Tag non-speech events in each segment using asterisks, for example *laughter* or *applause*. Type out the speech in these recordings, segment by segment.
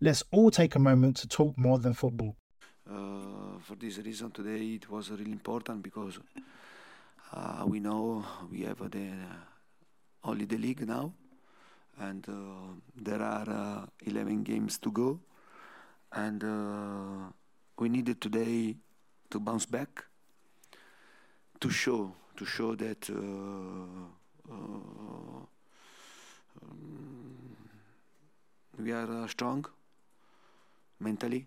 Let's all take a moment to talk more than football. Uh, for this reason, today it was really important because uh, we know we have the only the league now, and uh, there are uh, 11 games to go, and uh, we needed today to bounce back, to show to show that. Uh, um, we are strong mentally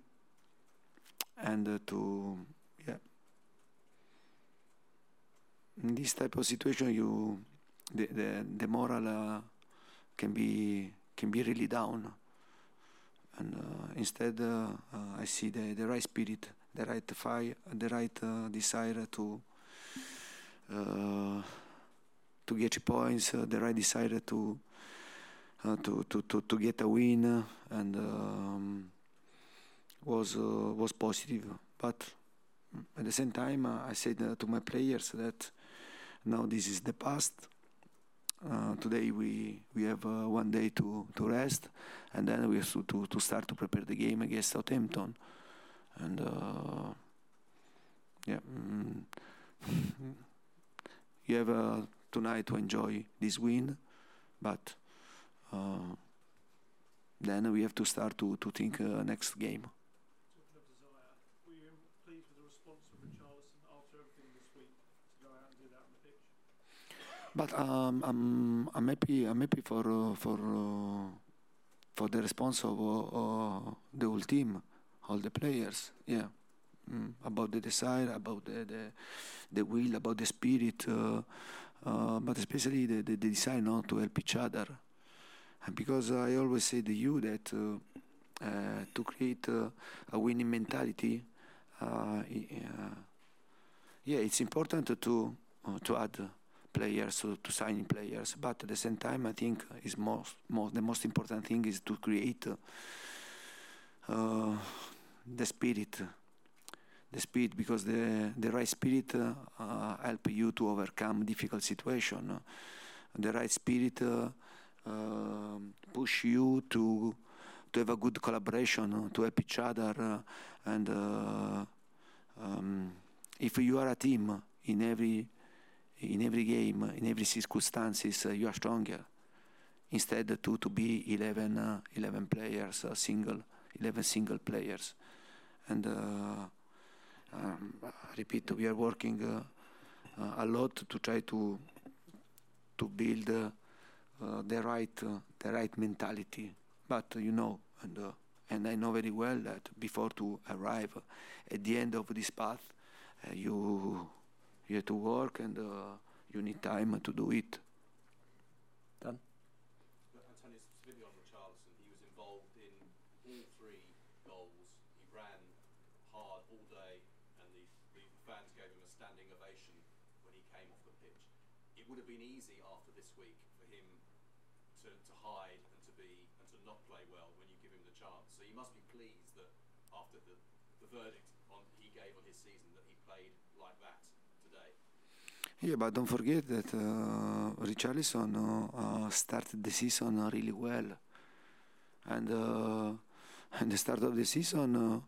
and uh, to yeah. In this type of situation you the the, the moral uh, can be can be really down. And uh, instead uh, uh, I see the, the right spirit the right fire the right uh, desire to to get points the right desire to to, to, to, to get a win and um, was uh, was positive. But at the same time, uh, I said uh, to my players that now this is the past. Uh, today we we have uh, one day to, to rest, and then we have to, to, to start to prepare the game against Southampton, and uh, yeah, mm, *laughs* you have tonight to enjoy this win, but then we have to start to to think next game. But um, I'm I'm happy I'm happy for uh, for uh, for the response of uh, the whole team, all the players. Yeah, mm, about the desire, about the, the the will, about the spirit, uh, uh, but especially the, the, the desire not to help each other. And because I always say to you that uh, to create a winning mentality, yeah, it's important to to add players to, to signing players but at the same time I think is most, most the most important thing is to create uh, the spirit. The spirit because the the right spirit uh, help you to overcome difficult situation. The right spirit uh, um, push you to to have a good collaboration to help each other and uh, um, if you are a team in every in every game, in every circumstances, uh, you are stronger. Instead, to, to be 11, uh, 11 players, uh, single, 11 single players. And um, I repeat, we are working a lot to try to to build the right the right mentality. But you know, and and I know very well that before to arrive at the end of this path, uh, you you have to work and uh, you need time to do it. Done. Antonio's video on Richarlison, he was involved in all three goals. He ran hard all day, and the, the fans gave him a standing ovation when he came off the pitch. It would have been easy after this week for him to, to hide and to be and to not play well when you give him the chance. So you must be pleased that after the, the verdict on, he gave on his season that he played like that. Yeah, but don't forget that uh, Richarlison uh, started the season really well, and uh, at the start of the season, uh,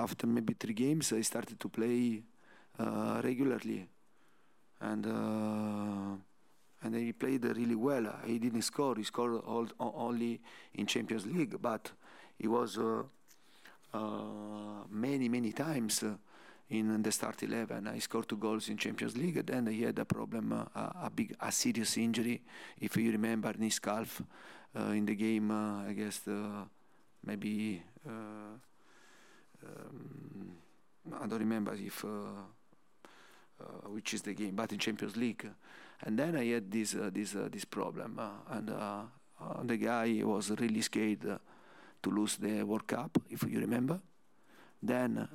after maybe three games, I started to play uh, regularly, and uh, and he played really well. He didn't score; he scored all, only in Champions League, but he was uh, uh many many times uh, in the start 11. I scored two goals in Champions League. Then he had a problem, uh, a big, a serious injury, if you remember, in calf in the game against maybe. Um, I don't remember if uh, which is the game, but in Champions League. And then I had this uh, this uh, this problem, and the guy was really scared to lose the World Cup, if you remember. Then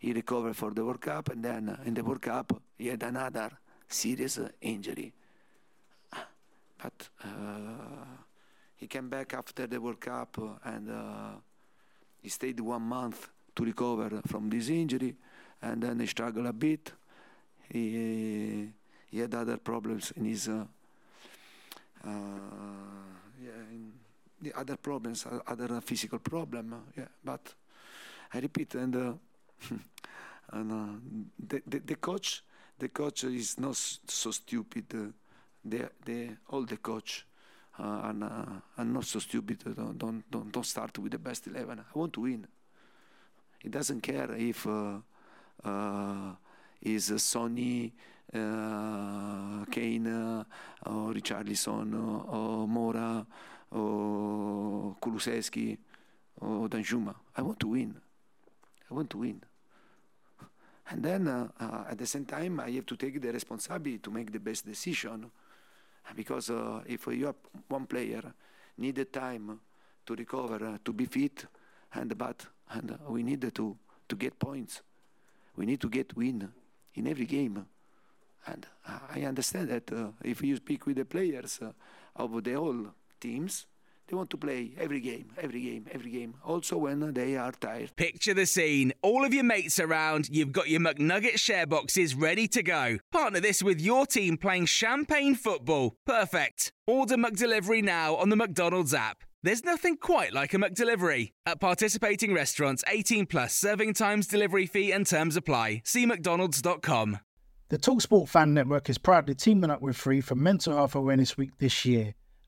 he recovered for the World Cup, and then in the World Cup he had another serious injury. But he came back after the World Cup and uh, he stayed one month to recover from this injury and then he struggled a bit he, he had other problems in his uh, uh, yeah, in the other problems, other physical problem. yeah, but I repeat, and, uh, and uh, the, the, the coach, the coach is not so stupid. Uh, the, all the coach uh, and uh, are not so stupid. Don't, don't don't don't start with the best eleven. I want to win. It doesn't care if. Uh, uh, is Sonny, uh, Kane, uh, or Richarlison, or Moura, or Kulusevski, or Danjuma. I want to win. I want to win. And then uh, uh, at the same time, I have to take the responsibility to make the best decision. Because uh, if you one player needed time to recover, to be fit, and but and we need to to get points. We need to get win in every game. And I understand that uh, if you speak with the players uh, of the whole teams, they want to play every game, every game, every game, also when they are tired. Picture the scene. All of your mates around, you've got your McNugget share boxes ready to go. Partner this with your team playing champagne football. Perfect. Order McDelivery now on the McDonald's app. There's nothing quite like a McDelivery. At participating restaurants, 18 plus serving times, delivery fee, and terms apply. See McDonald's.com. The Talksport Fan Network is proudly teaming up with Three for Mental Health Awareness Week this year.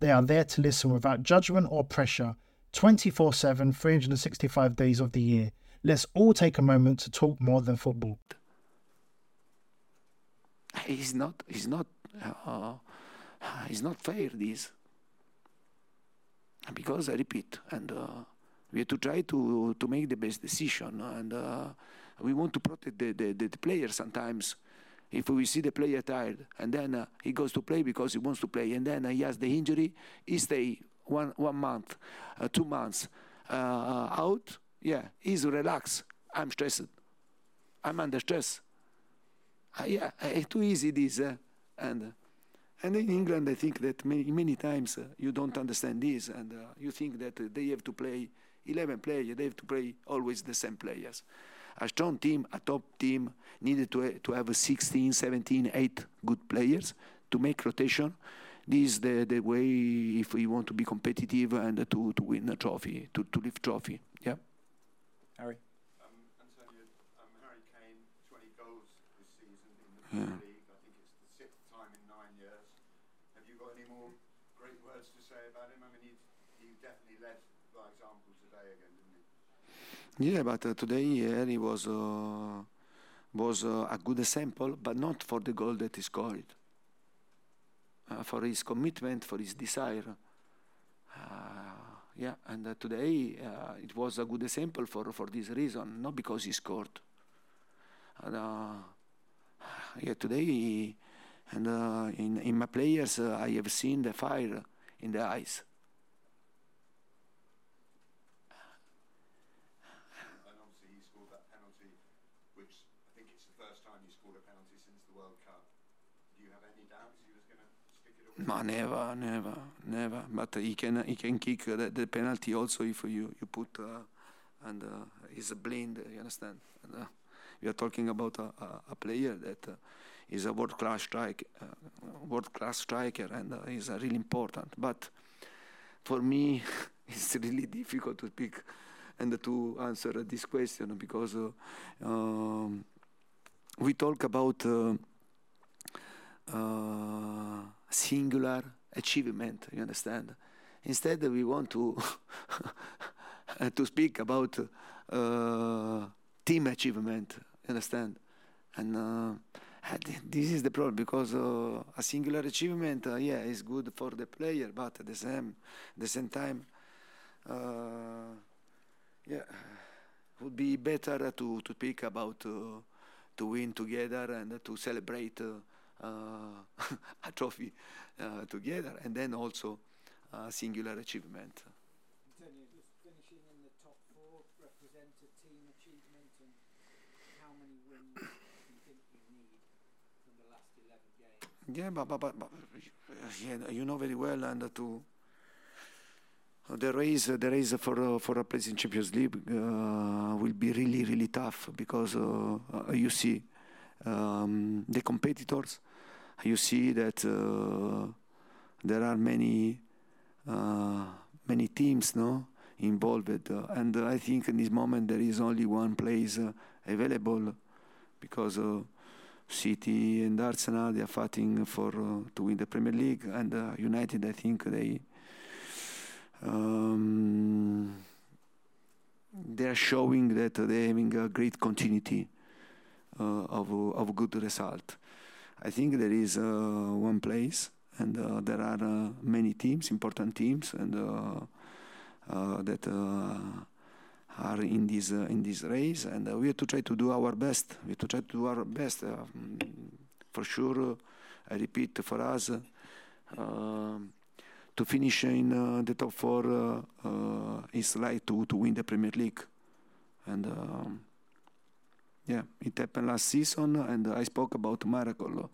They are there to listen without judgment or pressure 24 7, 365 days of the year. Let's all take a moment to talk more than football. It's not, it's not, uh, it's not fair, this because I repeat, and uh, we have to try to to make the best decision, and uh, we want to protect the, the, the, player sometimes. If we see the player tired, and then uh, he goes to play because he wants to play, and then he has the injury, he stay one one month, uh, two months uh, out. Yeah, he's relaxed. I'm stressed. I'm under stress. Uh, yeah, too easy this, and and in England, I think that many, many times uh, you don't understand this, and uh, you think that uh, they have to play 11 players, they have to play always the same players. A strong team, a top team, needed to, to have 16, 17, 8 good players to make rotation. This is the, the way if we want to be competitive and to, to win a trophy, to, to lift trophy. Yeah. Harry. Um, Antonio, um, Harry Kane, 20 goals this season in the yeah. Yeah, but uh, today Harry was uh, was uh, a good example, but not for the goal that he scored. Uh, for his commitment, for his desire. Uh, yeah, and uh, today it was a good example for, for this reason, not because he scored. And, yeah, today, and in in my players, I have seen the fire in the eyes. No, never, never, never. But he can he can kick the, the penalty also if you you put uh, and uh, he's a blind. You understand? And, uh, we are talking about a, a, a player that uh, is a world class striker, uh, world class striker, and uh, is really important. But for me, *laughs* it's really difficult to pick and to answer this question because um, we talk about singular achievement. You understand? Instead, we want to *laughs* to speak about uh, team achievement. You understand? And uh, this is the problem because uh, a singular achievement, uh, yeah, is good for the player, but at the same, the same time, uh, yeah, would be better to to speak about uh, to win together and to celebrate uh, *laughs* a trophy uh, together, and then also a singular achievement. Antonio, just finishing in the top four represent a team achievement, and how many wins do you think you need from the last 11 games? Yeah, but, but, but, but yeah, you know very well, and to the race, the race for uh, for a place in Champions League uh, will be really, really tough because uh, you see um, the competitors you see that uh, there are many uh, many teams no involved uh, and I think in this moment there is only one place available because City and Arsenal they are fighting for to win the Premier League and United I think they um, they are showing that they're having a great continuity uh, of of good result. I think there is uh, one place, and uh, there are uh, many teams, important teams, and that are in this in this race, and we have to try to do our best. We have to try to do our best. for sure, I repeat, for us to finish in uh, the top four uh, uh, is like to, to win the Premier League. And um, yeah, it happened last season, and I spoke about miracle.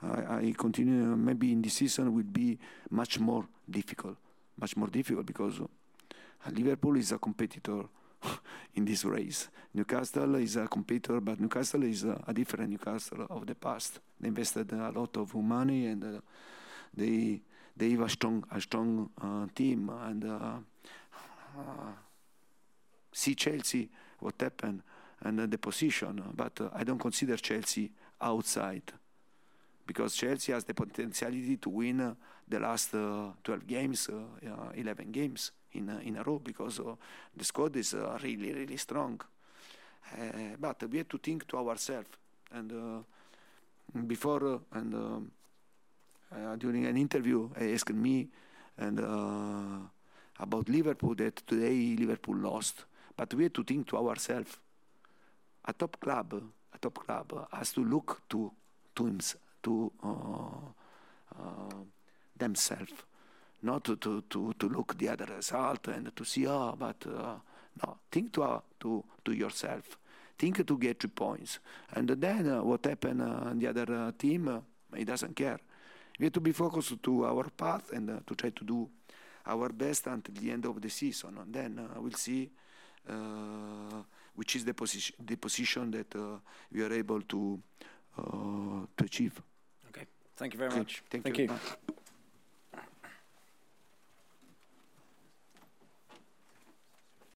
I, I continue. Maybe in this season will be much more difficult, much more difficult because Liverpool is a competitor *laughs* in this race. Newcastle is a competitor, but Newcastle is a, a different Newcastle of the past. They invested a lot of money and uh, they they have a strong a strong uh, team and uh, see Chelsea what happened and the position, but uh, I don't consider Chelsea outside because Chelsea has the potentiality to win uh, the last uh, 12 games, 11 games in in a row because the squad is really really strong. but we have to think to ourselves and before and um, uh, during an interview, I asked me and uh, about Liverpool that today Liverpool lost, but we have to think to ourselves a top club, a top club has to look to to to uh, uh, themselves, not to, to, to, to look the other result and to see oh, but uh, no, think to uh, to to yourself, think to get three points, and then uh, what happened on the other team, he doesn't care. We have to be focused to our path and to try to do our best until the end of the season, and then we'll see which is the position the position that uh, we are able to uh, to achieve. Okay, thank you very much. Thank, thank you. you.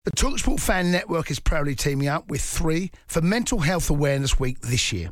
The Talksport Fan Network is proudly teaming up with three for Mental Health Awareness Week this year.